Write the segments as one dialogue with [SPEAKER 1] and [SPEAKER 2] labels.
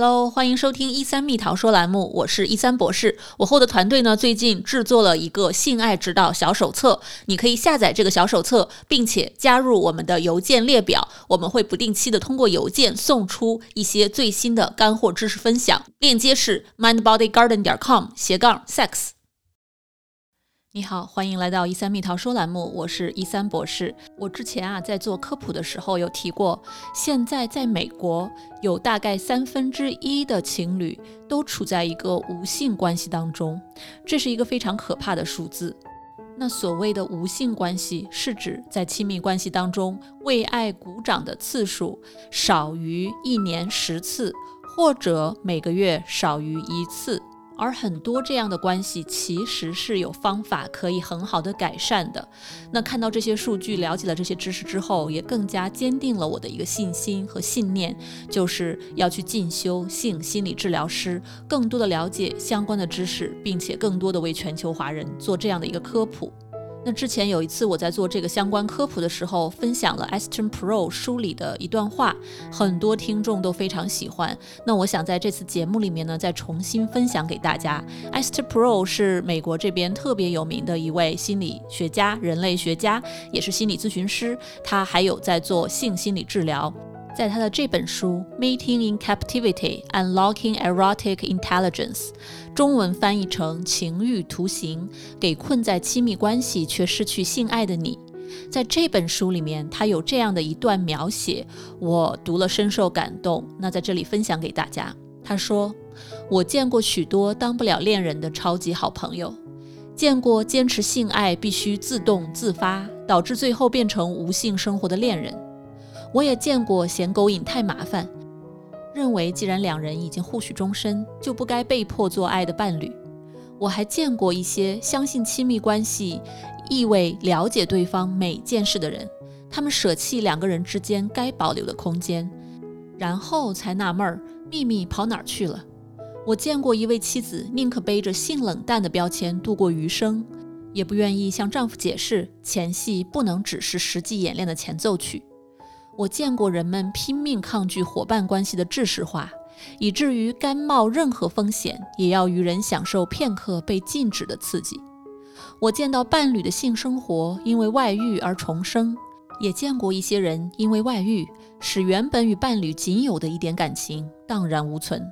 [SPEAKER 1] Hello，欢迎收听一三蜜桃说栏目，我是一三博士。我后的团队呢，最近制作了一个性爱指导小手册，你可以下载这个小手册，并且加入我们的邮件列表，我们会不定期的通过邮件送出一些最新的干货知识分享。链接是 mindbodygarden 点 com 斜杠 sex。你好，欢迎来到一三蜜桃说栏目，我是一三博士。我之前啊在做科普的时候有提过，现在在美国有大概三分之一的情侣都处在一个无性关系当中，这是一个非常可怕的数字。那所谓的无性关系，是指在亲密关系当中为爱鼓掌的次数少于一年十次，或者每个月少于一次。而很多这样的关系其实是有方法可以很好的改善的。那看到这些数据，了解了这些知识之后，也更加坚定了我的一个信心和信念，就是要去进修性心理治疗师，更多的了解相关的知识，并且更多的为全球华人做这样的一个科普。那之前有一次我在做这个相关科普的时候，分享了 Esther Pro 书里的一段话，很多听众都非常喜欢。那我想在这次节目里面呢，再重新分享给大家。Esther Pro 是美国这边特别有名的一位心理学家、人类学家，也是心理咨询师，他还有在做性心理治疗。在他的这本书《Meeting in Captivity: Unlocking Erotic Intelligence》，中文翻译成《情欲图形》，给困在亲密关系却失去性爱的你。在这本书里面，他有这样的一段描写，我读了深受感动。那在这里分享给大家。他说：“我见过许多当不了恋人的超级好朋友，见过坚持性爱必须自动自发，导致最后变成无性生活的恋人。”我也见过嫌勾引太麻烦，认为既然两人已经互许终身，就不该被迫做爱的伴侣。我还见过一些相信亲密关系意味了解对方每件事的人，他们舍弃两个人之间该保留的空间，然后才纳闷儿秘密跑哪儿去了。我见过一位妻子宁可背着性冷淡的标签度过余生，也不愿意向丈夫解释前戏不能只是实际演练的前奏曲。我见过人们拼命抗拒伙伴关系的制式化，以至于甘冒任何风险也要与人享受片刻被禁止的刺激。我见到伴侣的性生活因为外遇而重生，也见过一些人因为外遇使原本与伴侣仅有的一点感情荡然无存。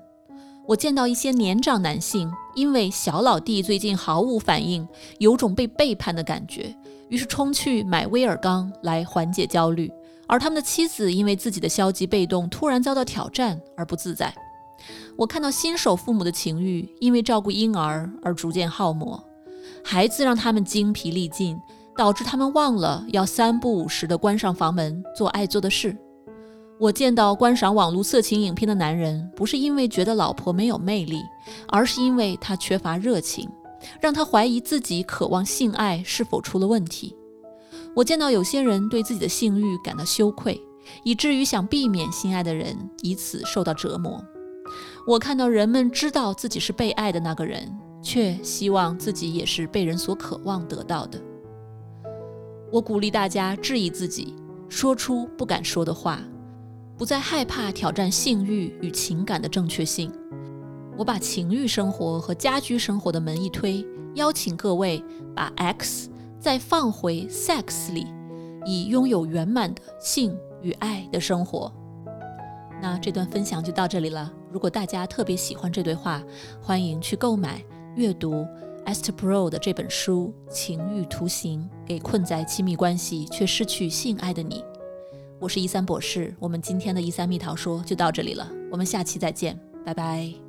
[SPEAKER 1] 我见到一些年长男性因为小老弟最近毫无反应，有种被背叛的感觉，于是冲去买威尔刚来缓解焦虑。而他们的妻子因为自己的消极被动，突然遭到挑战而不自在。我看到新手父母的情欲因为照顾婴儿而逐渐耗磨，孩子让他们精疲力尽，导致他们忘了要三不五时的关上房门做爱做的事。我见到观赏网络色情影片的男人，不是因为觉得老婆没有魅力，而是因为他缺乏热情，让他怀疑自己渴望性爱是否出了问题。我见到有些人对自己的性欲感到羞愧，以至于想避免心爱的人以此受到折磨。我看到人们知道自己是被爱的那个人，却希望自己也是被人所渴望得到的。我鼓励大家质疑自己，说出不敢说的话，不再害怕挑战性欲与情感的正确性。我把情欲生活和家居生活的门一推，邀请各位把 X。再放回 sex 里，以拥有圆满的性与爱的生活。那这段分享就到这里了。如果大家特别喜欢这对话，欢迎去购买阅读 Esther Pro 的这本书《情欲图形》，给困在亲密关系却失去性爱的你。我是一三博士，我们今天的一三蜜桃说就到这里了，我们下期再见，拜拜。